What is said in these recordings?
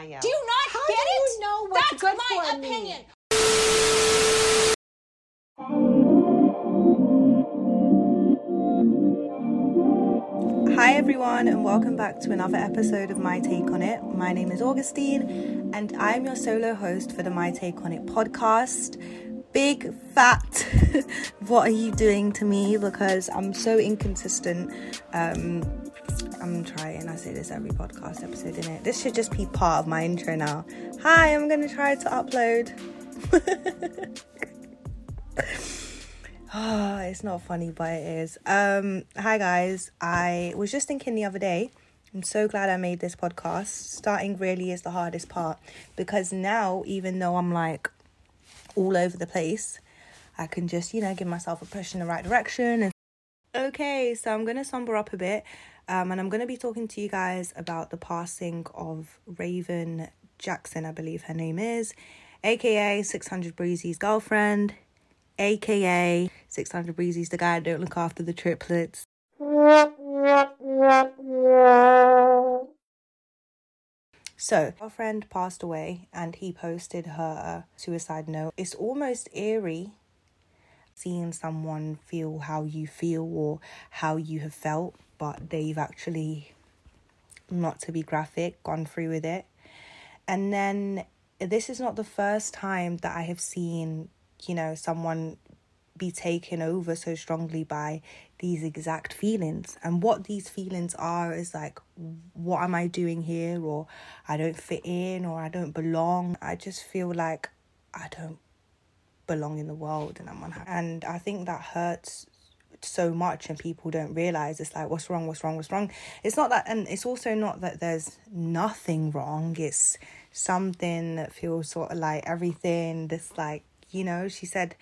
Maya. Do you not How get do it? you know what's That's good my for me? opinion. Hi, everyone, and welcome back to another episode of My Take on It. My name is Augustine, and I'm your solo host for the My Take on It podcast. Big fat, what are you doing to me? Because I'm so inconsistent. Um, I'm trying, I say this every podcast episode in it. This should just be part of my intro now. Hi, I'm to try to upload. Oh, it's not funny, but it is. Um, hi guys. I was just thinking the other day. I'm so glad I made this podcast. Starting really is the hardest part because now, even though I'm like all over the place, I can just you know give myself a push in the right direction. And okay, so I'm gonna somber up a bit, um, and I'm gonna be talking to you guys about the passing of Raven Jackson, I believe her name is, aka 600 Breezy's girlfriend aka 600 Breezy's the guy don't look after the triplets. So, our friend passed away and he posted her suicide note. It's almost eerie seeing someone feel how you feel or how you have felt, but they've actually, not to be graphic, gone through with it. And then this is not the first time that I have seen you know, someone be taken over so strongly by these exact feelings. And what these feelings are is like, what am I doing here? Or I don't fit in, or I don't belong. I just feel like I don't belong in the world and I'm unhappy. And I think that hurts so much and people don't realize it's like what's wrong what's wrong what's wrong? It's not that and it's also not that there's nothing wrong. It's something that feels sort of like everything this like you know she said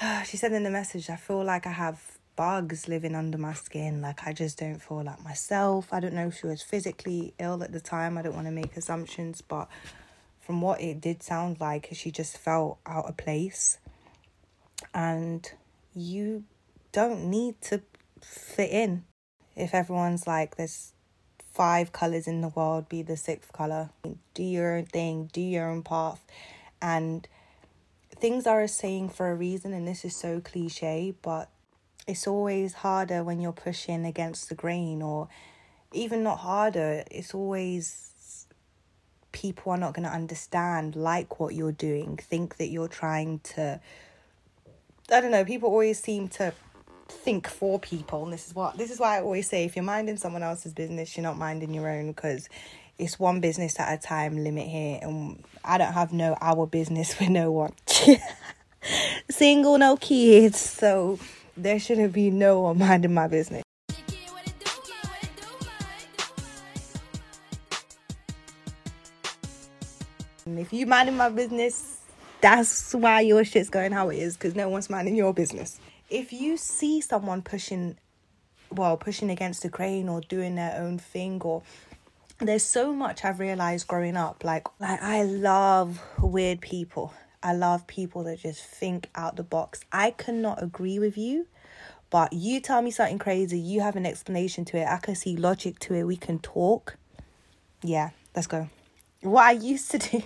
she said in the message i feel like i have bugs living under my skin. Like i just don't feel like myself. I don't know if she was physically ill at the time. I don't want to make assumptions but from what it did sound like she just felt out of place. And you don't need to fit in. If everyone's like there's five colors in the world be the sixth color do your own thing do your own path. And things are a saying for a reason and this is so cliche but it's always harder when you're pushing against the grain or even not harder it's always people are not going to understand like what you're doing think that you're trying to i don't know people always seem to think for people and this is what this is why i always say if you're minding someone else's business you're not minding your own because it's one business at a time limit here and i don't have no our business with no one. Single no kids so there shouldn't be no one minding my business if you minding my business that's why your shit's going how it is because no one's minding your business if you see someone pushing well pushing against the grain or doing their own thing or there's so much I've realized growing up. Like, like I love weird people. I love people that just think out the box. I cannot agree with you, but you tell me something crazy, you have an explanation to it. I can see logic to it. We can talk. Yeah, let's go. What I used to do,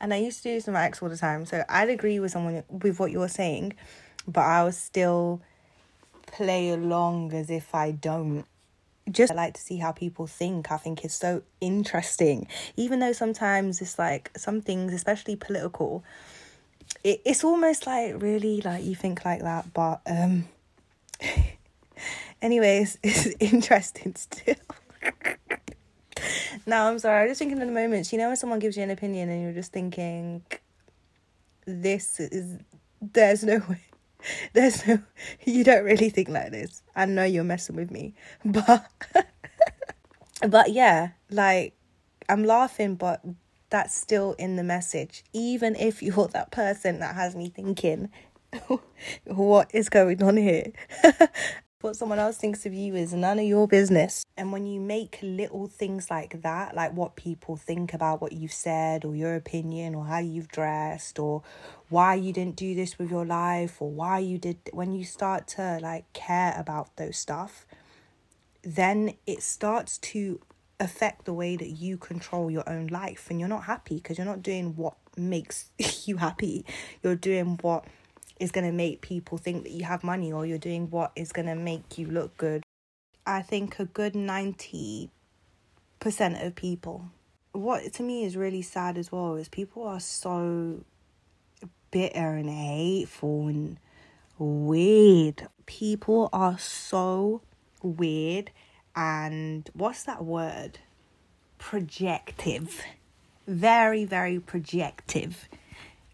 and I used to do my ex all the time. So I'd agree with someone with what you're saying, but I will still play along as if I don't just I like to see how people think. I think it's so interesting. Even though sometimes it's like some things, especially political, it, it's almost like really like you think like that. But um anyways, it's interesting still. no, I'm sorry. I'm just thinking in the moments, you know when someone gives you an opinion and you're just thinking this is there's no way there's no you don't really think like this. I know you're messing with me. But but yeah like i'm laughing but that's still in the message. Even if you're that person that has me thinking what is going on here what someone else thinks of you is none of your business. And when you make little things like that like what people think about what you've said or your opinion or how you've dressed or why you didn't do this with your life or why you did when you start to like care about those stuff then it starts to affect the way that you control your own life. And you're not happy because you're not doing what makes you happy. You're doing what is going to make people think that you have money or you're doing what is going to make you look good i think a good 90% of people what to me is really sad as well is people are so bitter and hateful and weird people are so weird and what's that word? Projective. Very, very projective.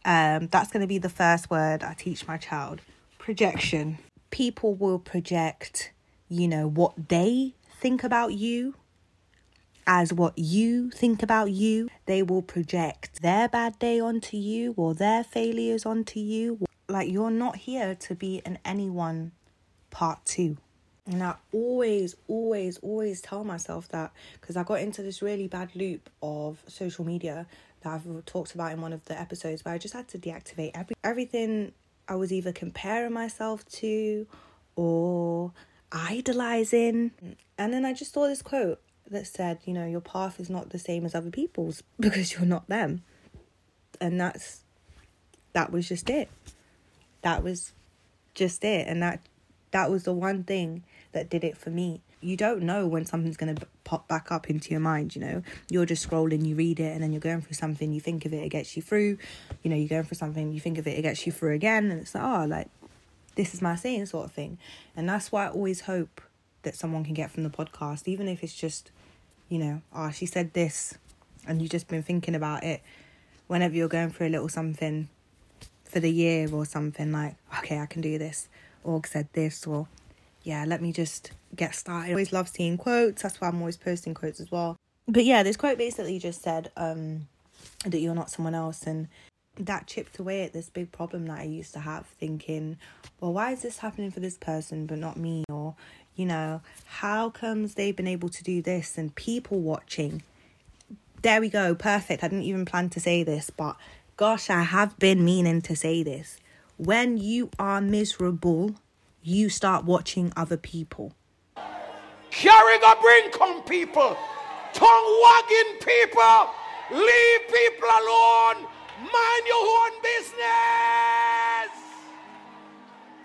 Um, that's going to be the first word I teach my child. Projection. People will project, you know, what they think about you as what you think about you. They will project their bad day onto you or their failures onto you. Like, you're not here to be an anyone part two. And I always, always, always tell myself that because I got into this really bad loop of social media that I've talked about in one of the episodes where I just had to deactivate every everything I was either comparing myself to or idolizing. And then I just saw this quote that said, you know, your path is not the same as other people's because you're not them. And that's that was just it. That was just it. And that that was the one thing that did it for me. You don't know when something's going to pop back up into your mind, you know. You're just scrolling, you read it, and then you're going through something, you think of it, it gets you through. You know, you're going through something, you think of it, it gets you through again, and it's like, oh, like, this is my saying sort of thing. And that's why I always hope that someone can get from the podcast, even if it's just, you know, oh, she said this, and you've just been thinking about it whenever you're going through a little something for the year or something like, okay, I can do this, or said this, or yeah, let me just get started. I always love seeing quotes. That's why I'm always posting quotes as well. But yeah, this quote basically just said um, that you're not someone else. And that chipped away at this big problem that I used to have, thinking, well, why is this happening for this person but not me? Or, you know, how comes they've been able to do this? And people watching. There we go, perfect. I didn't even plan to say this, but gosh, I have been meaning to say this. When you are miserable, you start watching other people. Carrying a bring come people, tongue wagging people, leave people alone, mind your own business.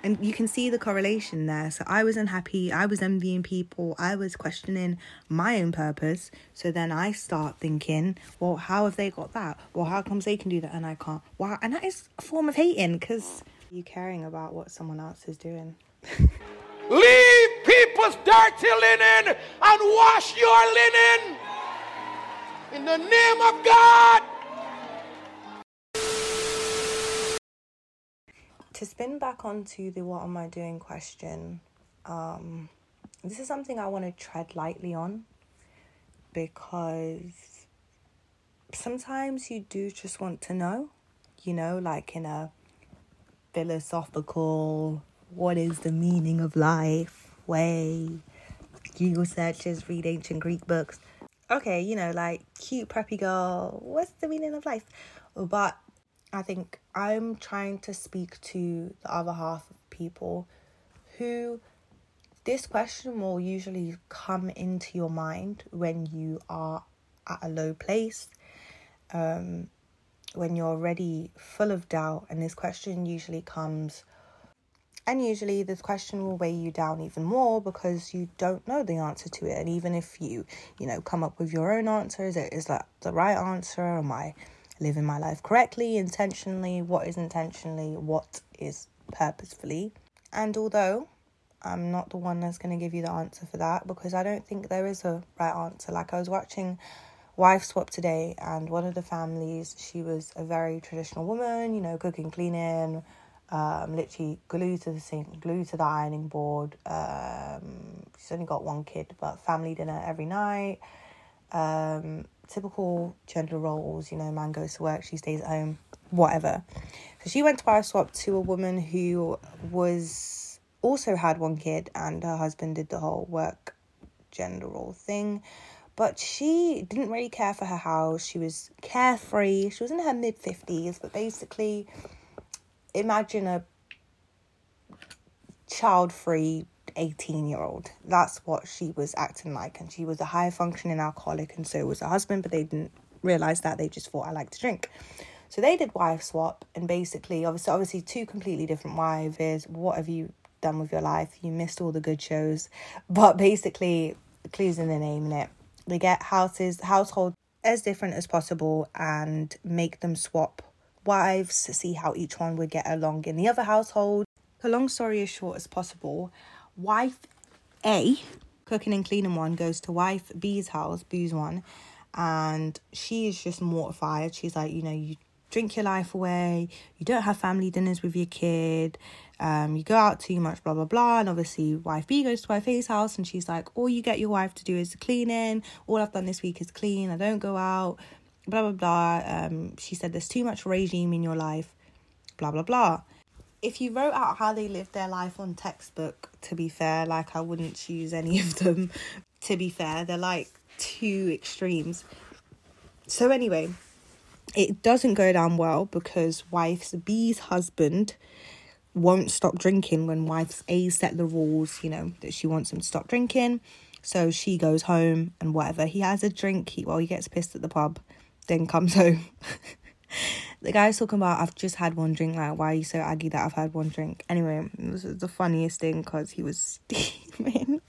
And you can see the correlation there. So I was unhappy, I was envying people, I was questioning my own purpose. So then I start thinking, well, how have they got that? Well, how comes they can do that and I can't? Wow, and that is a form of hating because you caring about what someone else is doing. Leave people's dirty linen and wash your linen in the name of God. To spin back onto the what am I doing question, um, this is something I want to tread lightly on because sometimes you do just want to know, you know, like in a philosophical what is the meaning of life way. Google searches, read ancient Greek books. Okay, you know, like cute preppy girl, what's the meaning of life? But I think I'm trying to speak to the other half of people who this question will usually come into your mind when you are at a low place, um, when you're already full of doubt, and this question usually comes and usually, this question will weigh you down even more because you don't know the answer to it. And even if you, you know, come up with your own answer, is it is that the right answer? Am I living my life correctly, intentionally? What is intentionally? What is purposefully? And although I'm not the one that's going to give you the answer for that because I don't think there is a right answer. Like I was watching Wife Swap today, and one of the families, she was a very traditional woman, you know, cooking, cleaning um, literally glued to the sink, glued to the ironing board. Um, she's only got one kid, but family dinner every night. Um, typical gender roles, you know, man goes to work, she stays at home, whatever. So she went to Wife Swap to a woman who was also had one kid, and her husband did the whole work gender role thing. But she didn't really care for her house. She was carefree. She was in her mid 50s, but basically, imagine a child free 18 year old. That's what she was acting like. And she was a high functioning alcoholic, and so was her husband, but they didn't realize that. They just thought I like to drink. So they did wife swap, and basically, obviously, obviously, two completely different wives. What have you done with your life? You missed all the good shows, but basically, clues in the name in it. They get houses, household as different as possible, and make them swap wives to see how each one would get along in the other household. The long story as short as possible, wife A, cooking and cleaning one, goes to wife B's house, Booze one, and she is just mortified. She's like, you know, you drink your life away, you don't have family dinners with your kid, um, you go out too much, blah blah blah. And obviously, wife B goes to wife A's house, and she's like, all you get your wife to do is cleaning. All I've done this week is clean. I don't go out, blah blah blah. Um, she said there's too much regime in your life, blah blah blah. If you wrote out how they lived their life on textbook, to be fair, like I wouldn't choose any of them. To be fair, they're like two extremes. So anyway, it doesn't go down well because wife's B's husband won't stop drinking when wife's A set the rules, you know, that she wants him to stop drinking. So she goes home and whatever. He has a drink, he well, he gets pissed at the pub, then comes home. the guy's talking about I've just had one drink, like why are you so aggy that I've had one drink? Anyway, this is the funniest thing because he was steaming.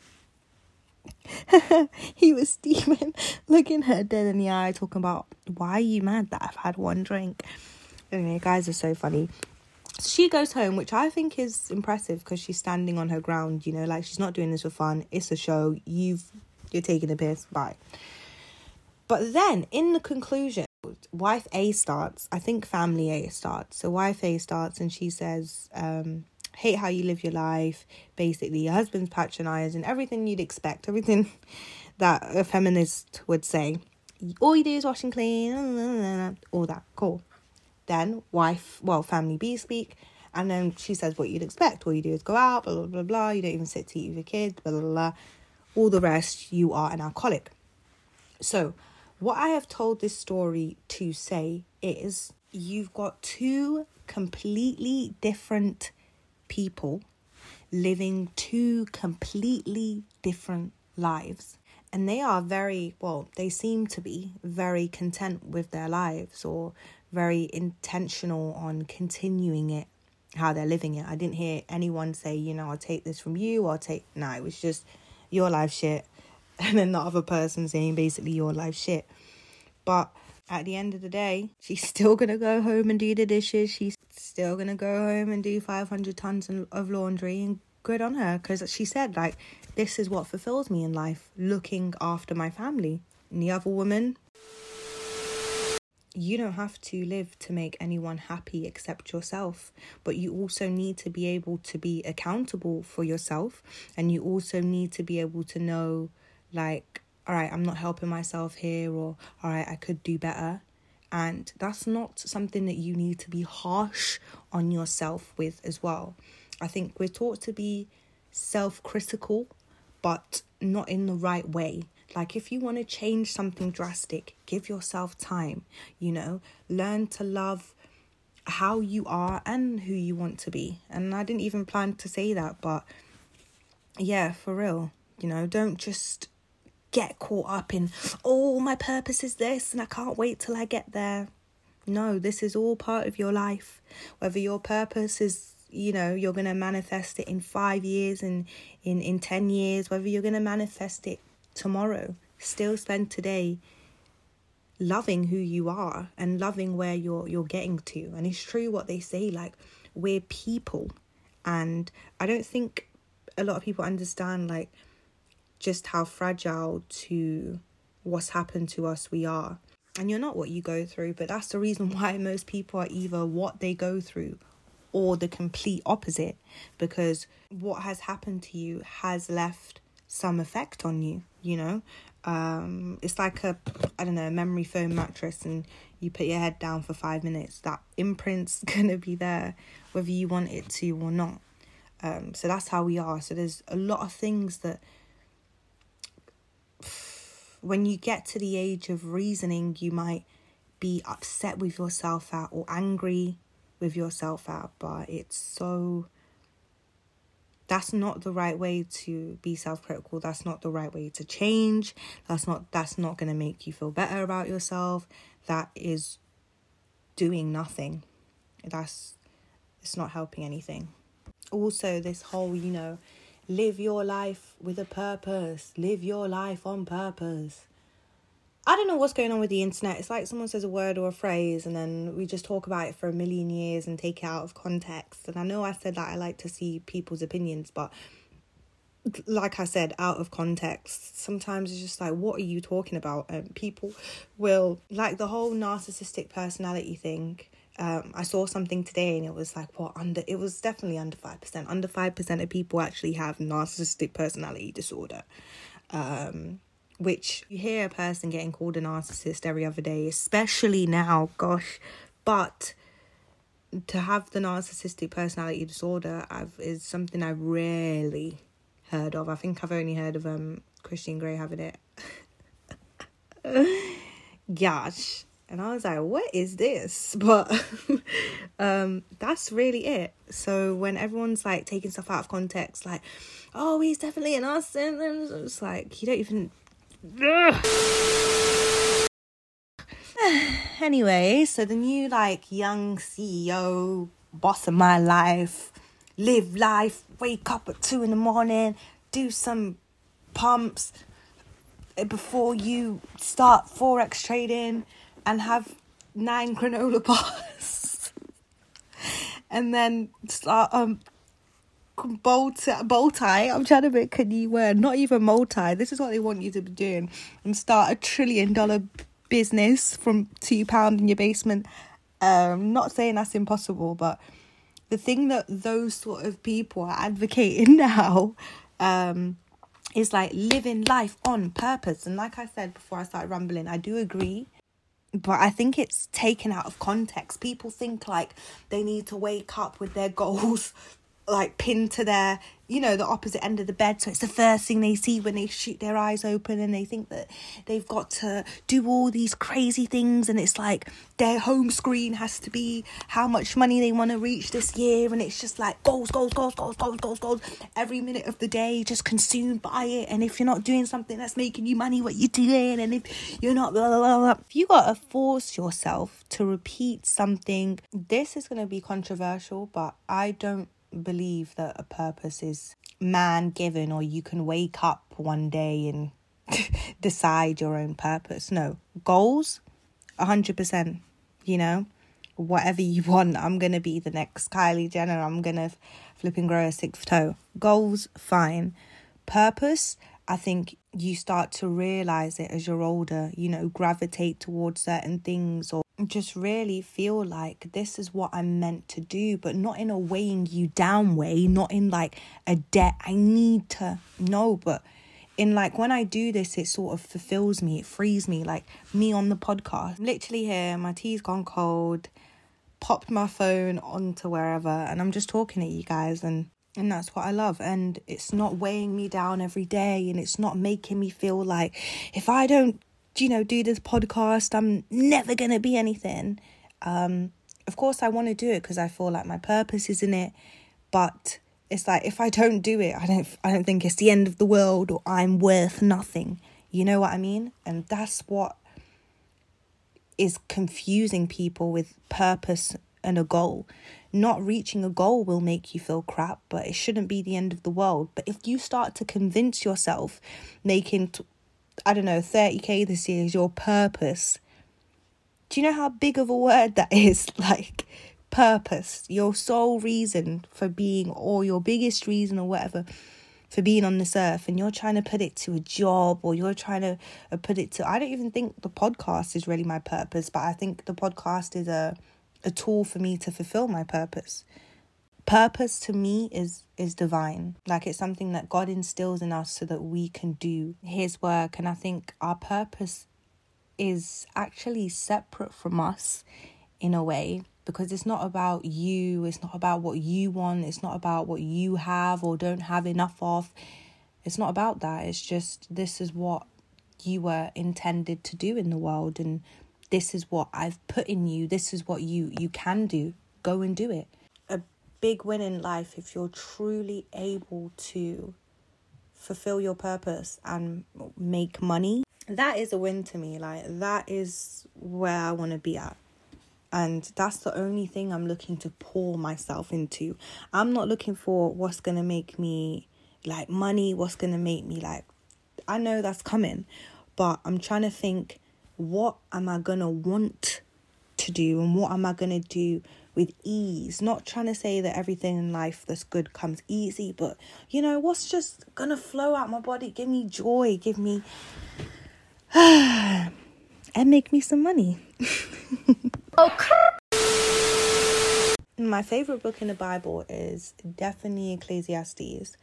he was steaming, looking her dead in the eye, talking about why are you mad that I've had one drink? Anyway, guys are so funny. She goes home, which I think is impressive because she's standing on her ground. You know, like she's not doing this for fun. It's a show. You've you're taking a piss. Bye. But then in the conclusion, wife A starts. I think family A starts. So wife A starts, and she says, um, hate how you live your life. Basically, your husband's patronizing and everything you'd expect, everything that a feminist would say. All you do is wash and clean, all that. Cool. Then, wife, well, family B speak. And then she says what you'd expect. All you do is go out, blah, blah, blah, blah. You don't even sit to eat with your kids, blah, blah, blah. All the rest, you are an alcoholic. So, what I have told this story to say is you've got two completely different people living two completely different lives. And they are very, well, they seem to be very content with their lives or very intentional on continuing it, how they're living it. I didn't hear anyone say, you know, I'll take this from you, or I'll take, no, it was just your life shit. And then the other person saying basically your life shit. But at the end of the day, she's still gonna go home and do the dishes. She's still gonna go home and do 500 tons of laundry and good on her because she said, like, this is what fulfills me in life looking after my family. And the other woman, you don't have to live to make anyone happy except yourself, but you also need to be able to be accountable for yourself, and you also need to be able to know, like, all right, I'm not helping myself here, or all right, I could do better. And that's not something that you need to be harsh on yourself with as well. I think we're taught to be self critical, but not in the right way. Like, if you want to change something drastic, give yourself time, you know, learn to love how you are and who you want to be. And I didn't even plan to say that, but yeah, for real, you know, don't just get caught up in, oh, my purpose is this and I can't wait till I get there. No, this is all part of your life. Whether your purpose is, you know, you're going to manifest it in five years and in, in 10 years, whether you're going to manifest it tomorrow, still spend today loving who you are and loving where you're you're getting to and it's true what they say like we're people and i don't think a lot of people understand like just how fragile to what's happened to us we are. And you're not what you go through, but that's the reason why most people are either what they go through or the complete opposite because what has happened to you has left some effect on you, you know? Um, it's like a, I don't know, a memory foam mattress and you put your head down for five minutes. That imprint's gonna be there whether you want it to or not. Um, so that's how we are. So there's a lot of things that when you get to the age of reasoning, you might be upset with yourself at or angry with yourself at, but it's so that's not the right way to be self-critical. That's not the right way to change. That's not that's not going to make you feel better about yourself. That is doing nothing. That's it's not helping anything. Also this whole you know live your life with a purpose live your life on purpose I don't know what's going on with the internet. It's like someone says a word or a phrase and then we just talk about it for a million years and take it out of context. And I know I said that I like to see people's opinions, but like I said, out of context, sometimes it's just like, what are you talking about? And people will, like the whole narcissistic personality thing. Um, I saw something today and it was like, what, under, it was definitely under 5%. Under 5% of people actually have narcissistic personality disorder. Um, which you hear a person getting called a narcissist every other day, especially now, gosh. But to have the narcissistic personality disorder I've, is something I rarely heard of. I think I've only heard of um Christian Grey having it. Gosh. And I was like, what is this? But um that's really it. So when everyone's like taking stuff out of context, like, oh, he's definitely an narcissist, it's like you don't even anyway, so the new like young CEO, boss of my life, live life, wake up at two in the morning, do some pumps before you start forex trading and have nine granola bars and then start um bow tie, bow tie. I'm trying to make a new word, not even multi. This is what they want you to be doing and start a trillion dollar business from two pound in your basement. Um, not saying that's impossible, but the thing that those sort of people are advocating now, um, is like living life on purpose. And like I said before I started rambling, I do agree but I think it's taken out of context. People think like they need to wake up with their goals like pinned to their you know the opposite end of the bed. So it's the first thing they see when they shoot their eyes open and they think that they've got to do all these crazy things. And it's like their home screen has to be how much money they want to reach this year. And it's just like goals goals goals goals goals goals goals every minute of the day just consumed by it. And if you're not doing something that's making you money what you're doing? And if you're not blah, blah, blah, blah. if you got to force yourself to repeat something this is to be controversial but i don't believe that a purpose is man given or you can wake up one day and decide your own purpose. No, goals, 100%, you know, whatever you want. I'm going to be the next Kylie Jenner. I'm going to flip and grow a sixth toe. Goals, fine. Purpose, I think you start to realize it as you're older, you know, gravitate towards certain things or just really feel like this is what I'm meant to do, but not in a weighing you down way, not in like a debt. I need to know, but in like when I do this, it sort of fulfills me, it frees me. Like me on the podcast, I'm literally here, my tea's gone cold, popped my phone onto wherever, and I'm just talking to you guys, and and that's what I love. And it's not weighing me down every day, and it's not making me feel like if I don't you know, do this podcast. I'm never going to be anything. Um, of course, I want to do it because I feel like my purpose is in it. But it's like if I don't do it, I don't, I don't think it's the end of the world or I'm worth nothing. You know what I mean? And that's what is confusing people with purpose and a goal. Not reaching a goal will make you feel crap, but it shouldn't be the end of the world. But if you start to convince yourself making t- I don't know, 30k this year is your purpose. Do you know how big of a word that is? Like, purpose, your sole reason for being, or your biggest reason, or whatever, for being on this earth. And you're trying to put it to a job, or you're trying to uh, put it to. I don't even think the podcast is really my purpose, but I think the podcast is a, a tool for me to fulfill my purpose purpose to me is is divine. Like it's something that god instills in us so that we can do his work. And i think our purpose is actually separate from us in a way because it's not about you it's not about what you want it's not about what you have or don't have enough of. It's not about that. It's just this is what you were intended to do in the world and this is what I've put in you. This is what you you can do. Go and do it big win in life if you're truly able to fulfill your purpose and make money. That is a win to me. Like, that is where I want to be at. And that's the only thing I'm looking to pour myself into. I'm not looking for what's going to make me like money, what's going to make me like. I know that's coming, but I'm trying to think what am I going to want to do and what am I going to do with ease. Not trying to say that everything in life that's good comes easy, but you know, what's just to flow out my body, give me joy, give me. and make me some money. Oh, okay. My favorite book in the Bible is definitely Ecclesiastes.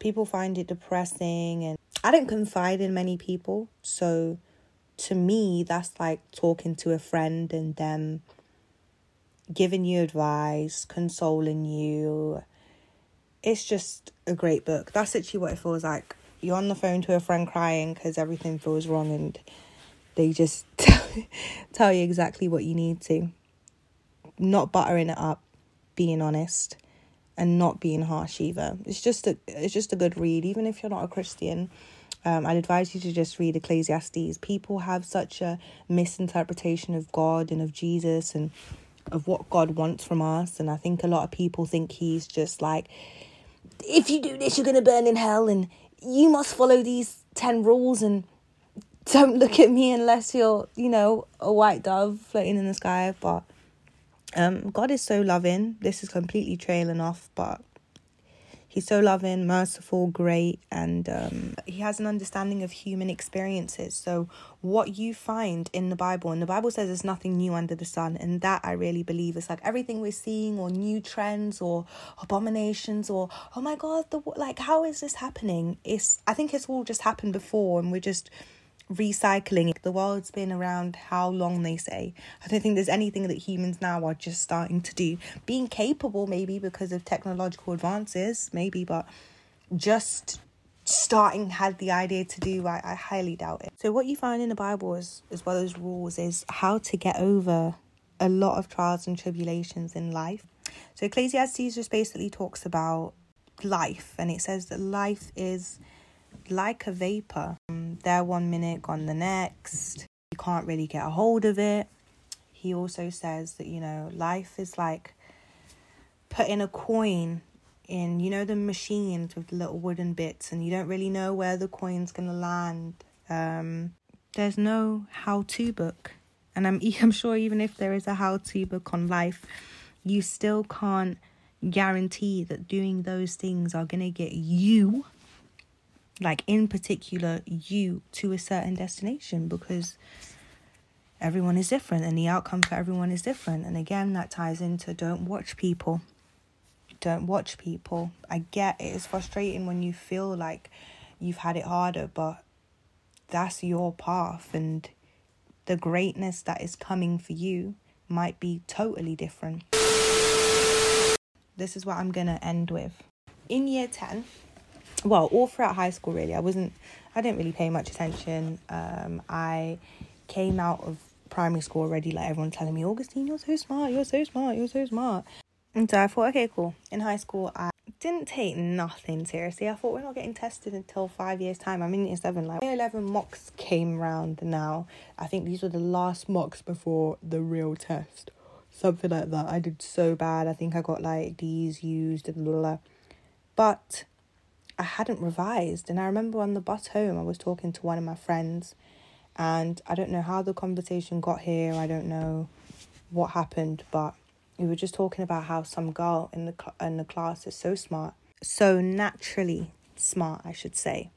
People find it depressing, and I don't confide in many people. So, to me, that's like talking to a friend and them giving you advice, consoling you. It's just a great book. That's actually what it feels like. You're on the phone to a friend crying because everything feels wrong, and they just tell you exactly what you need to not buttering it up, being honest, and not being harsh either. It's just a it's just a good read, even if you're not a Christian. Um, I'd advise you to just read Ecclesiastes. People have such a misinterpretation of God and of Jesus and of what God wants from us, and I think a lot of people think He's just like, if you do this, you're gonna burn in hell, and you must follow these ten rules and don't look at me unless you're, you know, a white dove floating in the sky. But um, God is so loving. This is completely trailing off, but He's so loving, merciful, great, and um, he has an understanding of human experiences. So, what you find in the Bible, and the Bible says there's nothing new under the sun, and that I really believe is like everything we're seeing, or new trends, or abominations, or oh my God, the like, how is this happening? It's I think it's all just happened before, and we're just recycling. The world's been around how long they say. I don't think there's anything that humans now are just starting to do. Being capable, maybe because of technological advances, maybe, but just starting had the idea to do, I, I highly doubt it. So, what you find in the Bible, is, as well as rules, is how to get over a lot of trials and tribulations in life. So, Ecclesiastes just basically talks about life, and it says that life is like a vapor. Um, there one minute, gone the next. You can't really get a hold of it. He also says that, you know, life is like putting a coin in, you know, the machines with little wooden bits, and you don't really know where the coin's going to land. Um, there's no how to book. And I'm, I'm sure even if there is a how to book on life, you still can't guarantee that doing those things are going to get you like in particular you to a certain destination because everyone is different and the outcome for everyone is different. And again that ties into don't watch people. Don't watch people. I get it. Is frustrating when you feel like you've had it harder but that's your path and the greatness that is coming for you might be totally different. This is what i'm going to end with. In year 10 well, all throughout high school, really, I wasn't, I didn't really pay much attention. Um, I came out of primary school already, like everyone telling me, Augustine, you're so smart, you're so smart, you're so smart. And so I thought, okay, cool. In high school, I didn't take nothing seriously. I thought we're not getting tested until five years' time. I'm in year seven. Like, year 11 mocks came round now. I think these were the last mocks before the real test. Something like that. I did so bad. I think I got like D's used, and blah, blah. But I hadn't revised. And I remember on the bus home, I was talking to one of my friends, and I don't know how the conversation got here. I don't know what happened, but we were just talking about how some girl in the cl- in the class is so smart, so naturally smart, I should say.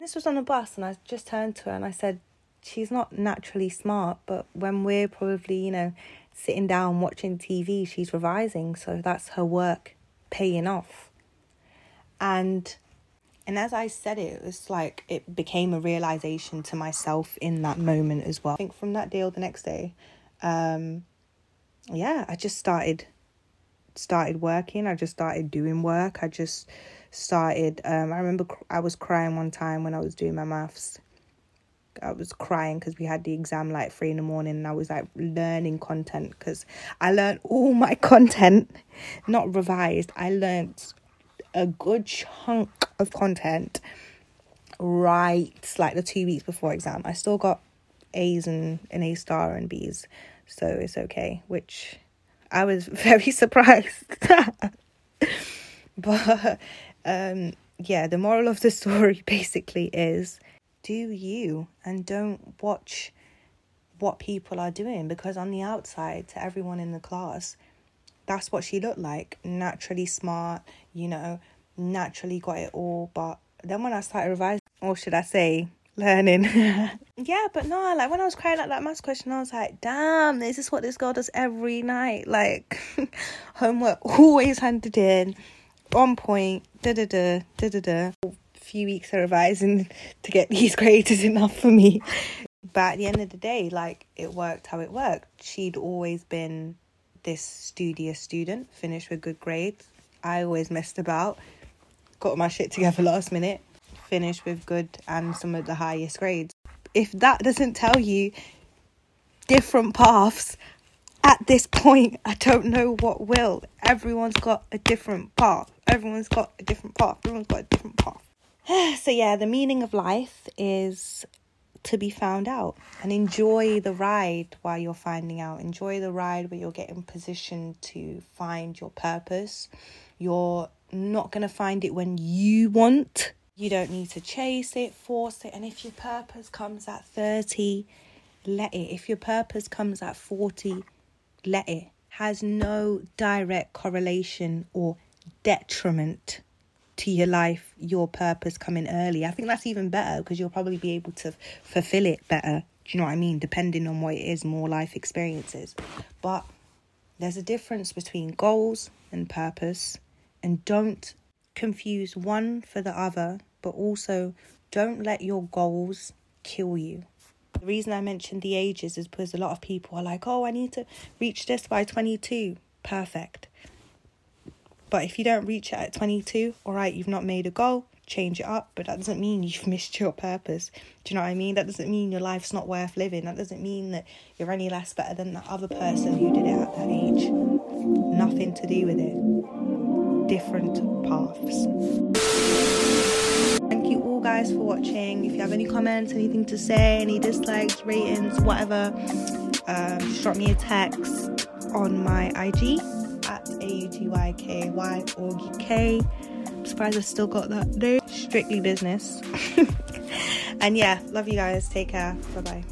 This was on the bus, and I just turned to her and I said, "She's not naturally smart, but when we're probably, you know, sitting down watching TV, she's revising, so that's her work paying off." And and as I said it, it was like it became a realization to myself in that moment as well. I think from that or the next day, um, yeah, I just started started working. I just started doing work. I just started. Um, I remember I was crying one time when I was doing my maths, I was crying because we had the exam like three in the morning and I was like learning content because I learned all my content, not revised. I learned a good chunk of content right like the two weeks before exam. I still got A's and an A star and B's, so it's okay, which I was very surprised. but um yeah, the moral of the story basically is do you and don't watch what people are doing because on the outside to everyone in the class that's what she looked like naturally smart you know naturally got it all but then when i started revising or should i say? Learning. Yeah but no like when i was crying at that maths question i was like damn this is what this girl does every night. Like homework always handed in. On point. Da da da da da da. Few weeks of revising to get these grades is enough for me. But at the end of the day, like it worked how it worked. She'd always been this studious student, finished with good grades. I always messed about, got my shit together last minute, finished with good and some of the highest grades. If that doesn't tell you different paths at this point, I don't know what will. Everyone's got a different path. Everyone's got a different path. Everyone's got a different path. so yeah, the meaning of life is to be found out and enjoy the ride while you're finding out. Enjoy the ride where you're getting positioned to find your purpose. You're not going to find it when you want. You don't need to chase it, force it. And if your purpose comes at 30, let it. If your purpose comes at 40, let it. Has no direct correlation or detriment to your life, your purpose coming early. I think that's even better because you'll probably be able to fulfill it better. Do you know what I mean? Depending on what it is, more life experiences. But there's a difference between goals and purpose, and don't confuse one for the other, but also don't let your goals kill you. The reason I mentioned the ages is because a lot of people are like, oh, I need to reach this by 22. Perfect. But if you don't reach it at 22, all right, you've not made a goal, change it up. But that doesn't mean you've missed your purpose. Do you know what I mean? That doesn't mean your life's not worth living. That doesn't mean that you're any less better than the other person who did it at that age. Nothing to do with it. Different paths. Thank you all guys for watching. If you have any comments, anything to say, any dislikes, ratings, whatever, um, just drop me a text on my IG at a-U-T-Y-K-Y or K. I'm surprised I still got that name. Strictly business. and yeah, love you guys. Take care. Bye bye.